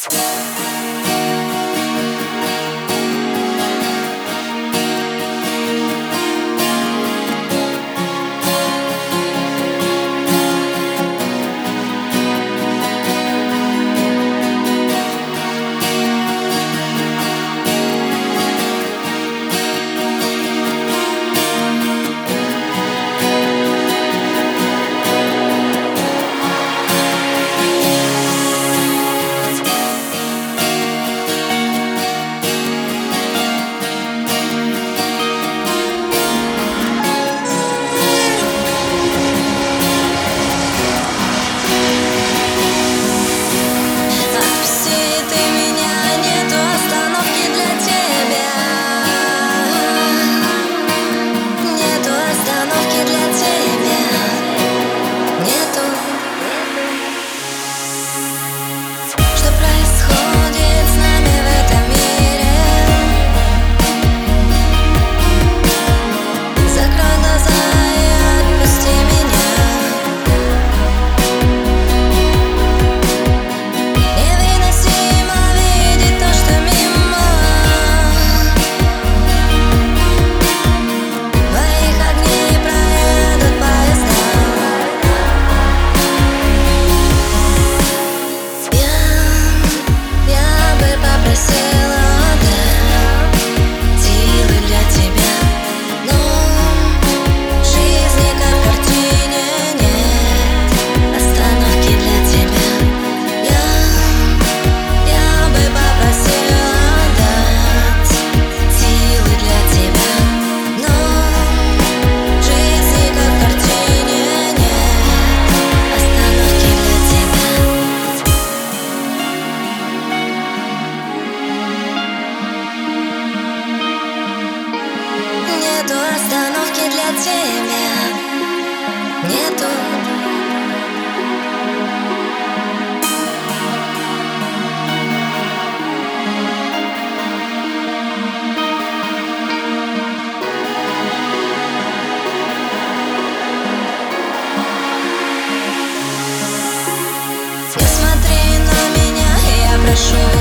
Yes. Время нету. Не смотри на меня, я прошу